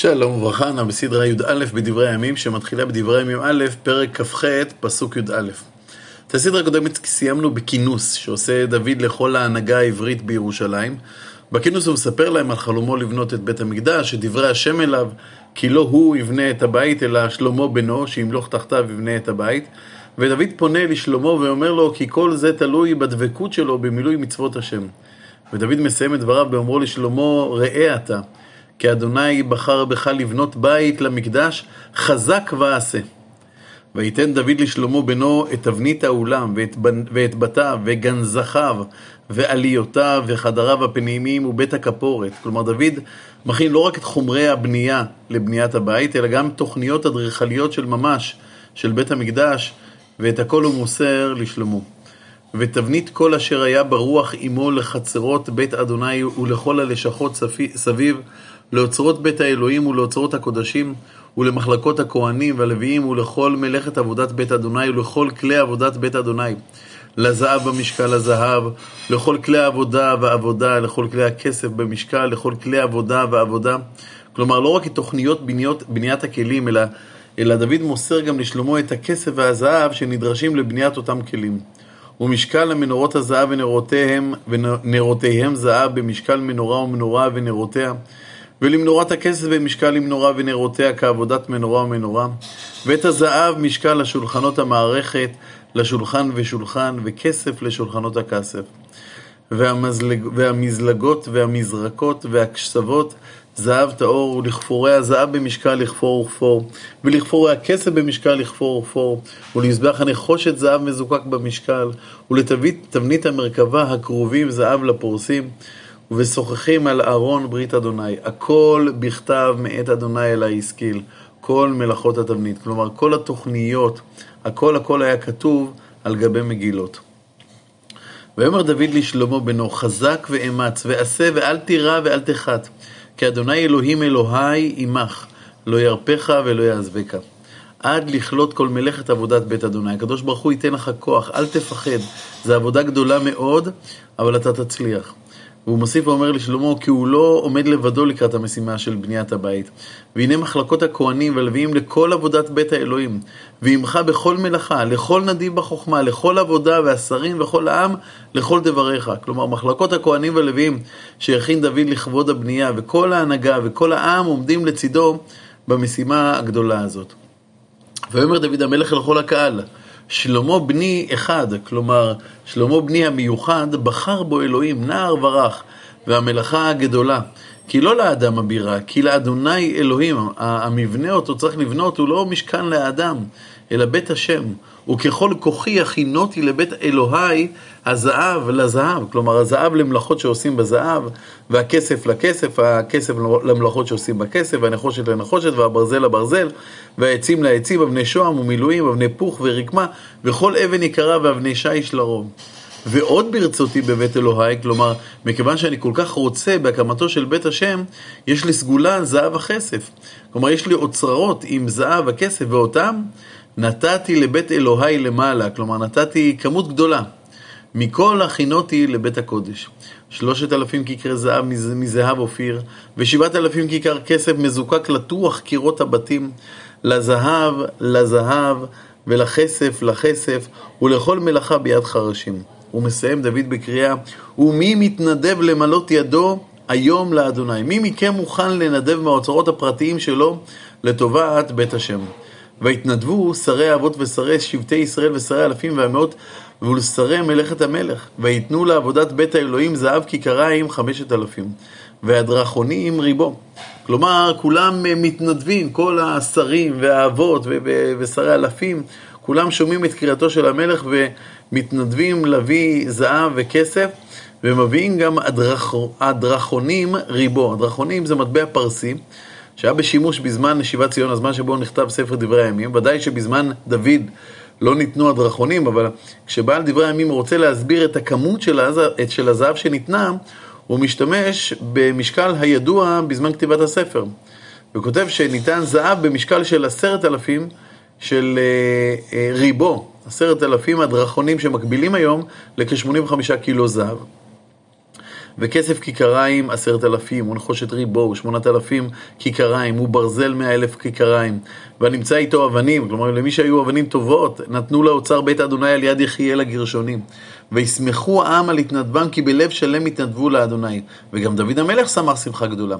שלום וברכה, אנא בסדרה י"א בדברי הימים, שמתחילה בדברי ימים א', פרק כ"ח, פסוק י"א. את הסדרה הקודמת סיימנו בכינוס שעושה דוד לכל ההנהגה העברית בירושלים. בכינוס הוא מספר להם על חלומו לבנות את בית המקדש, שדברי השם אליו, כי לא הוא יבנה את הבית, אלא שלמה בנו, שימלוך תחתיו יבנה את הבית. ודוד פונה לשלמה ואומר לו, כי כל זה תלוי בדבקות שלו במילוי מצוות השם. ודוד מסיים את דבריו באומרו לשלמה, ראה אתה. כי אדוני בחר בך לבנות בית למקדש, חזק ועשה. ויתן דוד לשלמה בנו את תבנית האולם, ואת, ואת בתיו, וגנזכיו, ועליותיו, וחדריו הפנימיים, ובית הכפורת. כלומר, דוד מכין לא רק את חומרי הבנייה לבניית הבית, אלא גם תוכניות אדריכליות של ממש, של בית המקדש, ואת הכל הוא מוסר לשלמה. ותבנית כל אשר היה ברוח עמו לחצרות בית אדוני ולכל הלשכות סביב, לאוצרות בית האלוהים ולאוצרות הקודשים, ולמחלקות הכהנים והלוויים, ולכל מלאכת עבודת בית אדוני, ולכל כלי עבודת בית אדוני. לזהב במשקל הזהב, לכל כלי העבודה והעבודה, לכל כלי הכסף במשקל, לכל כלי עבודה ועבודה. כלומר, לא רק את תוכניות בניות, בניית הכלים, אלא, אלא דוד מוסר גם לשלמה את הכסף והזהב שנדרשים לבניית אותם כלים. ומשקל המנורות הזהב ונרותיהם, ונרותיהם זהב במשקל מנורה ומנורה ונרותיה. ולמנורת הכסף במשקל למנורה ונרותיה כעבודת מנורה ומנורה, ואת הזהב משקל לשולחנות המערכת, לשולחן ושולחן, וכסף לשולחנות הכסף. והמזלג, והמזלגות והמזרקות והקשבות, זהב טהור, ולכפורי הזהב במשקל לכפור וכפור, ולכפורי הכסף במשקל לכפור וכפור, ולמזבח הנחושת זהב מזוקק במשקל, ולתבנית המרכבה הכרובים זהב לפורסים. ושוחחים על ארון ברית אדוני, הכל בכתב מאת אדוני אלי השכיל, כל מלאכות התבנית. כלומר, כל התוכניות, הכל הכל היה כתוב על גבי מגילות. ויאמר דוד לשלמה בנו, חזק ואמץ, ועשה ואל תירא ואל תחת, כי אדוני אלוהים אלוהי עמך, לא ירפך ולא יעזבך. עד לכלות כל מלאכת עבודת בית אדוני. הקדוש ברוך הוא ייתן לך כוח, אל תפחד. זו עבודה גדולה מאוד, אבל אתה תצליח. והוא מוסיף ואומר לשלמה כי הוא לא עומד לבדו לקראת המשימה של בניית הבית. והנה מחלקות הכהנים והלוויים לכל עבודת בית האלוהים. ועמך בכל מלאכה, לכל נדיב בחוכמה, לכל עבודה והשרים וכל העם, לכל דבריך. כלומר, מחלקות הכהנים והלוויים שהכין דוד לכבוד הבנייה, וכל ההנהגה וכל העם עומדים לצידו במשימה הגדולה הזאת. ויאמר דוד המלך לכל הקהל, שלמה בני אחד, כלומר, שלמה בני המיוחד, בחר בו אלוהים, נער ורך, והמלאכה הגדולה. כי לא לאדם הבירה, כי לאדוני אלוהים. המבנה אותו צריך לבנות הוא לא משכן לאדם, אלא בית השם. וככל כוחי יכינותי לבית אלוהי הזהב לזהב. כלומר, הזהב למלאכות שעושים בזהב, והכסף לכסף, הכסף למלאכות שעושים בכסף, והנחושת לנחושת, והברזל לברזל, והעצים לעצים, אבני שוהם ומילואים, אבני פוך ורקמה, וכל אבן יקרה ואבני שיש לרוב. ועוד ברצותי בבית אלוהי, כלומר, מכיוון שאני כל כך רוצה בהקמתו של בית השם, יש לי סגולה זהב הכסף. כלומר, יש לי אוצרות עם זהב הכסף, ואותם נתתי לבית אלוהי למעלה, כלומר, נתתי כמות גדולה. מכל הכינותי לבית הקודש. שלושת אלפים כיכרי זהב מזהב אופיר, ושבעת אלפים כיכר כסף מזוקק לטוח קירות הבתים, לזהב, לזהב, ולכסף, לכסף, ולכל מלאכה ביד חרשים. הוא מסיים דוד בקריאה, ומי מתנדב למלות ידו היום לאדוני? מי מכם מוכן לנדב מהאוצרות הפרטיים שלו לטובת בית השם? והתנדבו שרי האבות ושרי שבטי ישראל ושרי אלפים והמאות ולשרי מלאכת המלך, ויתנו לעבודת בית האלוהים זהב כיכריים חמשת אלפים, והדרכונים ריבו. כלומר, כולם מתנדבים, כל השרים והאבות ושרי אלפים, כולם שומעים את קריאתו של המלך ומתנדבים להביא זהב וכסף, ומביאים גם הדרכ... הדרכונים ריבו. הדרכונים זה מטבע פרסי. שהיה בשימוש בזמן שיבת ציון, הזמן שבו נכתב ספר דברי הימים. ודאי שבזמן דוד לא ניתנו הדרכונים, אבל כשבעל דברי הימים רוצה להסביר את הכמות של, הז... של הזהב שניתנה, הוא משתמש במשקל הידוע בזמן כתיבת הספר. הוא כותב שניתן זהב במשקל של עשרת אלפים של אה, אה, ריבו, עשרת אלפים הדרכונים שמקבילים היום לכ-85 קילו זהב. וכסף כיכריים עשרת אלפים, ונחושת ריבו, שמונת אלפים כיכריים, וברזל מאה אלף כיכריים, ונמצא איתו אבנים, כלומר למי שהיו אבנים טובות, נתנו לאוצר בית אדוני על יד יחיאל הגרשונים. וישמחו העם על התנדבם, כי בלב שלם התנדבו לאדוני. וגם דוד המלך שמח שמחה גדולה.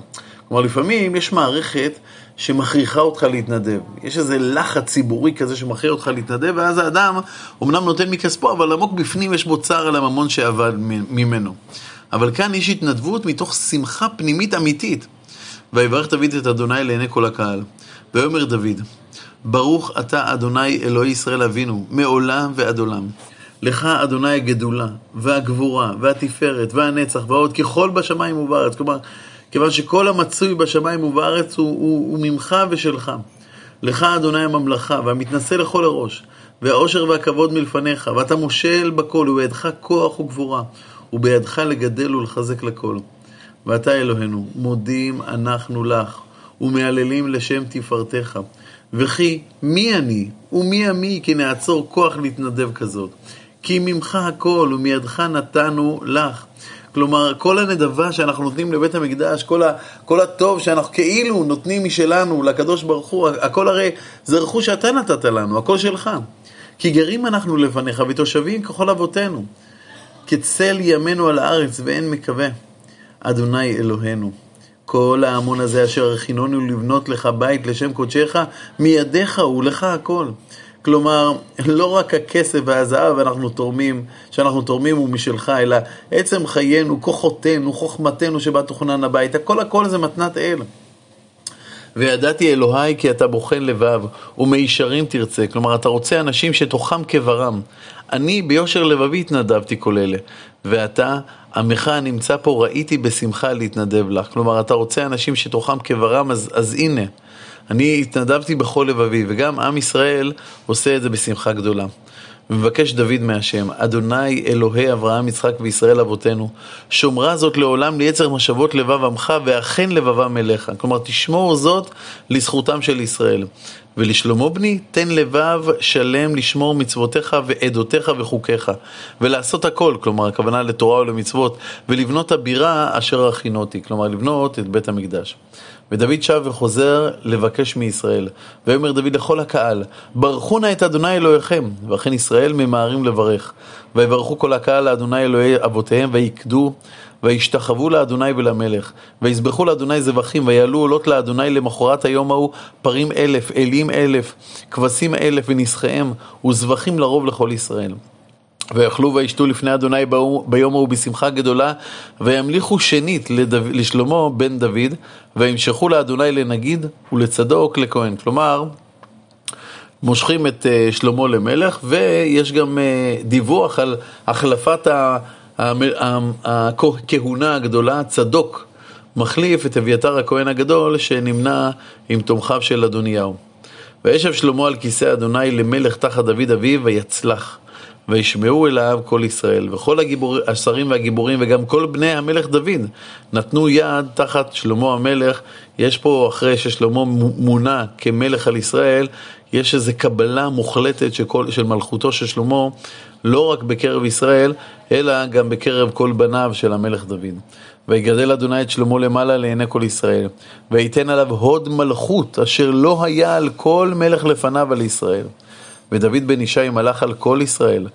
כלומר, לפעמים יש מערכת שמכריחה אותך להתנדב. יש איזה לחץ ציבורי כזה שמכריח אותך להתנדב, ואז האדם אמנם נותן מכספו, אבל עמוק בפנים יש בו צער על הממון שאבד ממנו. אבל כאן יש התנדבות מתוך שמחה פנימית אמיתית. ויברך דוד את אדוני לעיני כל הקהל. ויאמר דוד, ברוך אתה אדוני אלוהי ישראל אבינו, מעולם ועד עולם. לך אדוני הגדולה, והגבורה, והתפארת, והנצח, והעוד ככל בשמיים ובארץ. כלומר, כיוון שכל המצוי בשמיים ובארץ הוא, הוא, הוא ממך ושלך. לך אדוני הממלכה, והמתנשא לכל הראש, והאושר והכבוד מלפניך, ואתה מושל בכל, ובידך כוח וגבורה, ובידך לגדל ולחזק לכל. ואתה אלוהינו, מודים אנחנו לך, ומהללים לשם תפארתך. וכי מי אני ומי עמי כי נעצור כוח להתנדב כזאת. כי ממך הכל ומידך נתנו לך. כלומר, כל הנדבה שאנחנו נותנים לבית המקדש, כל, ה, כל הטוב שאנחנו כאילו נותנים משלנו לקדוש ברוך הוא, הכל הרי זה רכוש שאתה נתת לנו, הכל שלך. כי גרים אנחנו לפניך ותושבים ככל אבותינו. כצל ימינו על הארץ ואין מקווה. אדוני אלוהינו. כל ההמון הזה אשר הכינונו לבנות לך בית לשם קודשך, מידיך הוא לך הכל. כלומר, לא רק הכסף והזהב אנחנו תורמים, שאנחנו תורמים הוא משלך, אלא עצם חיינו, כוחותינו, חוכמתנו שבה תוכנן הבית, הכל הכל זה מתנת אל. וידעתי אלוהי כי אתה בוחן לבב, ומישרים תרצה. כלומר, אתה רוצה אנשים שתוכם כברם. אני ביושר לבבי התנדבתי כל אלה, ואתה, עמך הנמצא פה, ראיתי בשמחה להתנדב לך. כלומר, אתה רוצה אנשים שתוכם כברם, אז, אז הנה. אני התנדבתי בכל לבבי, וגם עם ישראל עושה את זה בשמחה גדולה. ומבקש דוד מהשם, אדוני אלוהי אברהם, יצחק וישראל אבותינו, שומרה זאת לעולם ליצר משאבות לבב עמך, ואכן לבבם אליך. כלומר, תשמור זאת לזכותם של ישראל. ולשלמה בני, תן לבב שלם לשמור מצוותיך ועדותיך וחוקיך, ולעשות הכל, כלומר, הכוונה לתורה ולמצוות, ולבנות הבירה אשר הכינותי, כלומר, לבנות את בית המקדש. ודוד שב וחוזר לבקש מישראל. ויאמר דוד לכל הקהל, ברכו נא את אדוני אלוהיכם, ואכן ישראל ממהרים לברך. ויברכו כל הקהל לאדוני אלוהי אבותיהם, ויקדו, וישתחוו לאדוני ולמלך. ויזבחו לאדוני זבחים, ויעלו עולות לאדוני למחרת היום ההוא, פרים אלף, אלים אלף, כבשים אלף ונסחיהם, וזבחים לרוב לכל ישראל. ויאכלו וישתו לפני אדוני ביום ההוא בשמחה גדולה, וימליכו שנית לדו... לשלמה בן דוד, וימשכו לאדוני לנגיד ולצדוק לכהן. כלומר, מושכים את uh, שלמה למלך, ויש גם uh, דיווח על החלפת הכהונה הגדולה, צדוק מחליף את אביתר הכהן הגדול שנמנה עם תומכיו של אדוניהו. וישב שלמה על כיסא אדוני למלך תחת דוד אביו ויצלח. וישמעו אליו כל ישראל, וכל הגיבור, השרים והגיבורים וגם כל בני המלך דוד נתנו יד תחת שלמה המלך. יש פה, אחרי ששלמה מונה כמלך על ישראל, יש איזו קבלה מוחלטת של, כל, של מלכותו של שלמה, לא רק בקרב ישראל, אלא גם בקרב כל בניו של המלך דוד. ויגדל אדוני את שלמה למעלה לעיני כל ישראל, ויתן עליו הוד מלכות, אשר לא היה על כל מלך לפניו על ישראל. ודוד בן ישי מלך על כל ישראל,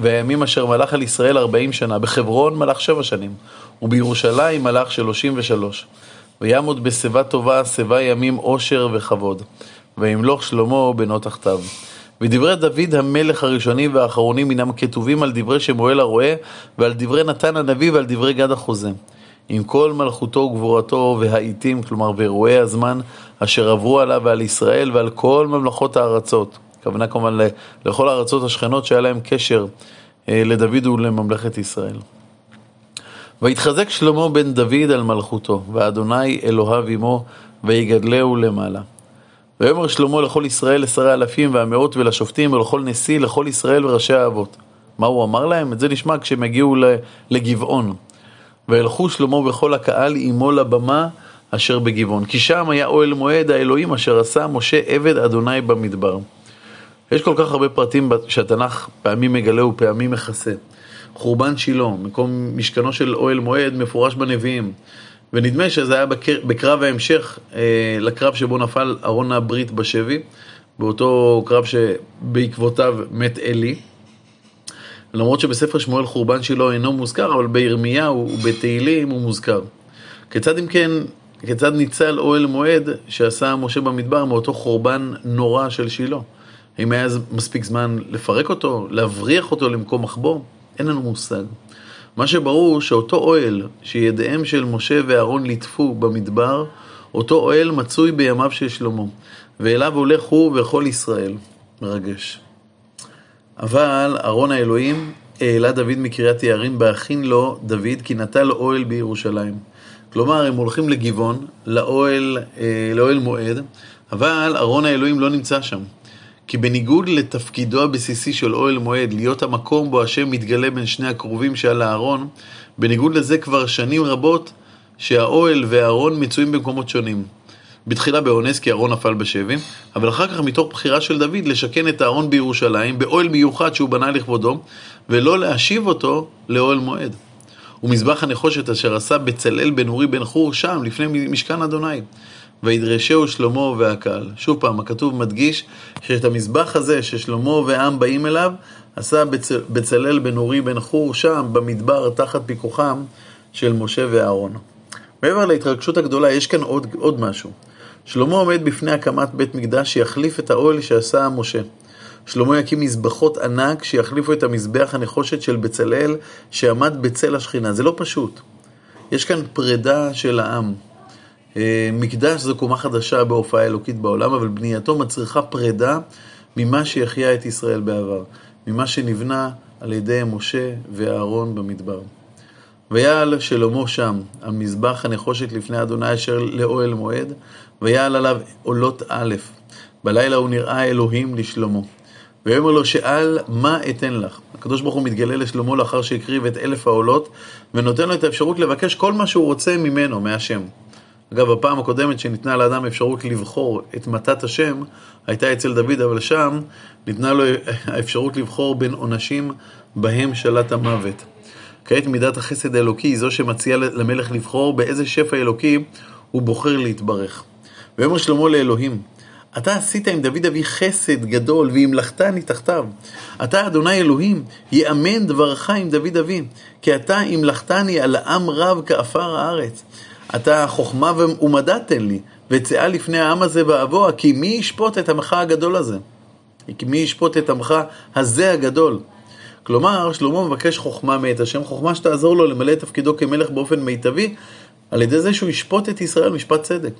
והימים אשר מלך על ישראל ארבעים שנה, בחברון מלך שבע שנים, ובירושלים מלך שלושים ושלוש. ויעמוד בשיבה טובה, שיבה ימים עושר וכבוד, וימלוך שלמה בנו תחתיו. ודברי דוד המלך הראשונים והאחרונים הינם כתובים על דברי שמואל הרועה, ועל דברי נתן הנביא ועל דברי גד החוזה. עם כל מלכותו וגבורתו והעיתים, כלומר ואירועי הזמן, אשר עברו עליו ועל ישראל ועל כל ממלכות הארצות. הכוונה כמובן לכל הארצות השכנות שהיה להם קשר אה, לדוד ולממלכת ישראל. ויתחזק שלמה בן דוד על מלכותו, ואדוני אלוהיו עמו, ויגדלהו למעלה. ויאמר שלמה לכל ישראל לשרי אלפים והמאות ולשופטים ולכל נשיא, לכל ישראל וראשי האבות. מה הוא אמר להם? את זה נשמע כשהם הגיעו לגבעון. וילכו שלמה וכל הקהל עמו לבמה אשר בגבעון. כי שם היה אוהל מועד האלוהים אשר עשה משה עבד אדוני במדבר. יש כל כך הרבה פרטים שהתנ"ך פעמים מגלה ופעמים מכסה. חורבן שילה, מקום משכנו של אוהל מועד, מפורש בנביאים. ונדמה שזה היה בקרב ההמשך אה, לקרב שבו נפל ארון הברית בשבי, באותו קרב שבעקבותיו מת אלי. למרות שבספר שמואל חורבן שילה אינו מוזכר, אבל בירמיהו ובתהילים הוא מוזכר. כיצד אם כן, כיצד ניצל אוהל מועד שעשה משה במדבר מאותו חורבן נורא של שילה? האם היה מספיק זמן לפרק אותו, להבריח אותו למקום מחבוא? אין לנו מושג. מה שברור שאותו אוהל שידיהם של משה ואהרון ליטפו במדבר, אותו אוהל מצוי בימיו של שלמה, ואליו הולך הוא וכל ישראל. מרגש. אבל ארון האלוהים העלה דוד מקריית יערים בהכין לו דוד כי נטל אוהל בירושלים. כלומר, הם הולכים לגבעון, לאוהל, אה, לאוהל מועד, אבל ארון האלוהים לא נמצא שם. כי בניגוד לתפקידו הבסיסי של אוהל מועד, להיות המקום בו השם מתגלה בין שני הקרובים שעל הארון, בניגוד לזה כבר שנים רבות שהאוהל והארון מצויים במקומות שונים. בתחילה באונס כי אהרון נפל בשבי, אבל אחר כך מתוך בחירה של דוד לשכן את הארון בירושלים, באוהל מיוחד שהוא בנה לכבודו, ולא להשיב אותו לאוהל מועד. ומזבח הנחושת אשר עשה בצלאל בן אורי בן חור שם, לפני משכן אדוני. וידרשהו שלמה והקהל. שוב פעם, הכתוב מדגיש שאת המזבח הזה ששלמה והעם באים אליו, עשה בצ... בצלאל בן אורי בן חור שם, במדבר, תחת פיקוחם של משה ואהרון. מעבר להתרגשות הגדולה, יש כאן עוד, עוד משהו. שלמה עומד בפני הקמת בית מקדש שיחליף את האוהל שעשה משה. שלמה יקים מזבחות ענק שיחליפו את המזבח הנחושת של בצלאל שעמד בצל השכינה. זה לא פשוט. יש כאן פרידה של העם. אה, מקדש זו קומה חדשה בהופעה אלוקית בעולם, אבל בנייתו מצריכה פרידה ממה שיחיה את ישראל בעבר, ממה שנבנה על ידי משה ואהרון במדבר. ויעל שלמה שם, המזבח הנחושת לפני אדוני אשר לאוהל מועד, ויעל עליו עולות א', בלילה הוא נראה אלוהים לשלמה. ויאמר לו שאל מה אתן לך. הקדוש ברוך הוא מתגלה לשלמה לאחר שהקריב את אלף העולות, ונותן לו את האפשרות לבקש כל מה שהוא רוצה ממנו, מהשם. אגב, הפעם הקודמת שניתנה לאדם אפשרות לבחור את מתת השם, הייתה אצל דוד, אבל שם ניתנה לו האפשרות לבחור בין עונשים בהם שלט המוות. כעת מידת החסד האלוקי היא זו שמציעה למלך לבחור באיזה שפע אלוקי הוא בוחר להתברך. ויאמר שלמה לאלוהים, אתה עשית עם דוד אבי חסד גדול, והמלכתני תחתיו. אתה, אדוני אלוהים, יאמן דברך עם דוד אבי, כי אתה המלכתני על עם רב כעפר הארץ. אתה חוכמה ומדע תן לי, וצאה לפני העם הזה ואבוה, כי מי ישפוט את עמך הגדול הזה? כי מי ישפוט את עמך הזה הגדול? כלומר, שלמה מבקש חוכמה מאת השם, חוכמה שתעזור לו למלא את תפקידו כמלך באופן מיטבי, על ידי זה שהוא ישפוט את ישראל משפט צדק.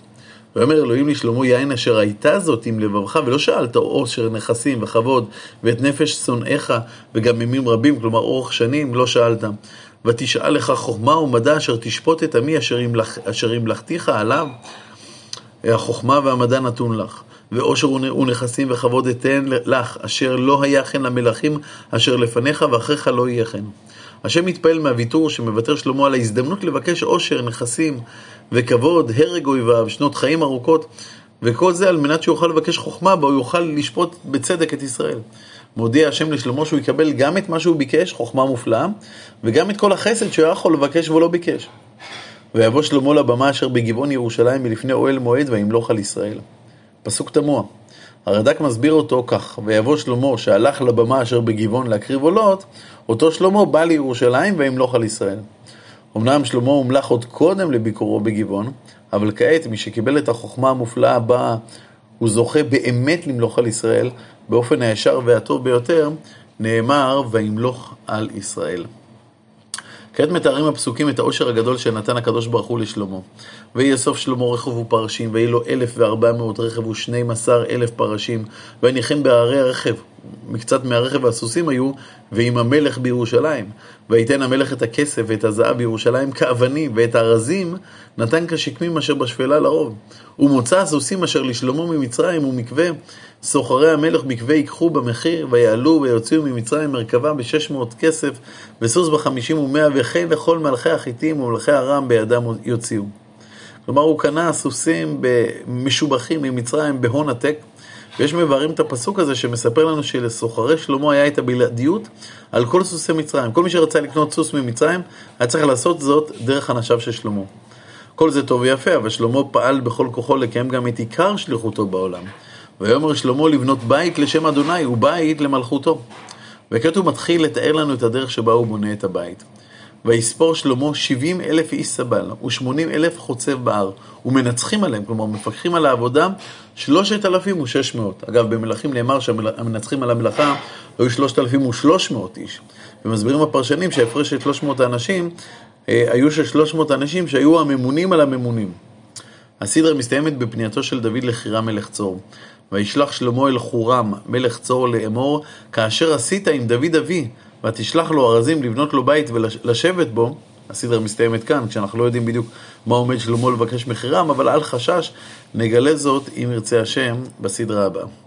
ויאמר אלוהים לשלמה יין אשר הייתה זאת עם לבבך, ולא שאלת עושר נכסים וכבוד, ואת נפש שונאיך, וגם ימים רבים, כלומר אורך שנים, לא שאלת. ותשאל לך חוכמה ומדע אשר תשפוט את עמי אשר, אשר ימלכתיך עליו, החוכמה והמדע נתון לך. ועושר ונכסים וכבוד אתן לך, אשר לא היה כן למלכים אשר לפניך ואחריך לא יהיה כן. השם מתפעל מהוויתור שמוותר שלמה על ההזדמנות לבקש עושר, נכסים וכבוד, הרג אויביו, שנות חיים ארוכות, וכל זה על מנת שיוכל לבקש חוכמה הוא יוכל לשפוט בצדק את ישראל. מודיע השם לשלמה שהוא יקבל גם את מה שהוא ביקש, חוכמה מופלאה, וגם את כל החסד שהוא יכול לבקש ולא ביקש. ויבוא שלמה לבמה אשר בגבעון ירושלים מלפני אוהל מועד וימלוך על ישראל. פסוק תמוה. הרד"ק מסביר אותו כך, ויבוא שלמה שהלך לבמה אשר בגבעון להקריב עולות, אותו שלמה בא לירושלים וימלוך על ישראל. אמנם שלמה הומלך עוד קודם לביקורו בגבעון, אבל כעת, מי שקיבל את החוכמה המופלאה הבאה, הוא זוכה באמת למלוך על ישראל, באופן הישר והטוב ביותר, נאמר, וימלוך על ישראל. כעת מתארים הפסוקים את העושר הגדול שנתן הקדוש ברוך הוא לשלמה. ויאסוף שלמה רכב ופרשים, ויהי לו אלף וארבע מאות רכב ושנים עשר אלף פרשים, ויניחם בהרי הרכב. מקצת מהרכב והסוסים היו, ועם המלך בירושלים. ויתן המלך את הכסף ואת הזהב בירושלים כאבנים, ואת הארזים נתן כשקמים אשר בשפלה לרוב. ומוצא הסוסים אשר לשלמה ממצרים ומקווה, סוחרי המלך מקווה ייקחו במחיר, ויעלו ויוציאו ממצרים מרכבה בשש מאות כסף, וסוס בחמישים ומאה, וכן לכל מלכי החיטים ומלכי ארם בידם יוציאו. כלומר, הוא קנה סוסים משובחים ממצרים בהון עתק, ויש מבארים את הפסוק הזה שמספר לנו שלסוחרי שלמה היה את הבלעדיות על כל סוסי מצרים. כל מי שרצה לקנות סוס ממצרים, היה צריך לעשות זאת דרך אנשיו של שלמה. כל זה טוב ויפה, אבל שלמה פעל בכל כוחו לקיים גם את עיקר שליחותו בעולם. ויאמר שלמה לבנות בית לשם אדוני ובית למלכותו. וכעת הוא מתחיל לתאר לנו את הדרך שבה הוא בונה את הבית. ויספור שלמה שבעים אלף איש סבל ושמונים אלף חוצב בהר ומנצחים עליהם, כלומר מפקחים על העבודה שלושת אלפים ושש מאות. אגב, במלכים נאמר שהמנצחים על המלאכה היו שלושת אלפים ושלוש מאות איש. ומסבירים הפרשנים שההפרש של שלוש מאות האנשים אה, היו של שלוש מאות אנשים שהיו הממונים על הממונים. הסדרה מסתיימת בפנייתו של דוד לחירם מלך צור. וישלח שלמה אל חורם מלך צור לאמור, כאשר עשית עם דוד אבי, ותשלח לו ארזים לבנות לו בית ולשבת בו, הסדרה מסתיימת כאן, כשאנחנו לא יודעים בדיוק מה עומד שלמה לבקש מחירם, אבל אל חשש, נגלה זאת, אם ירצה השם, בסדרה הבאה.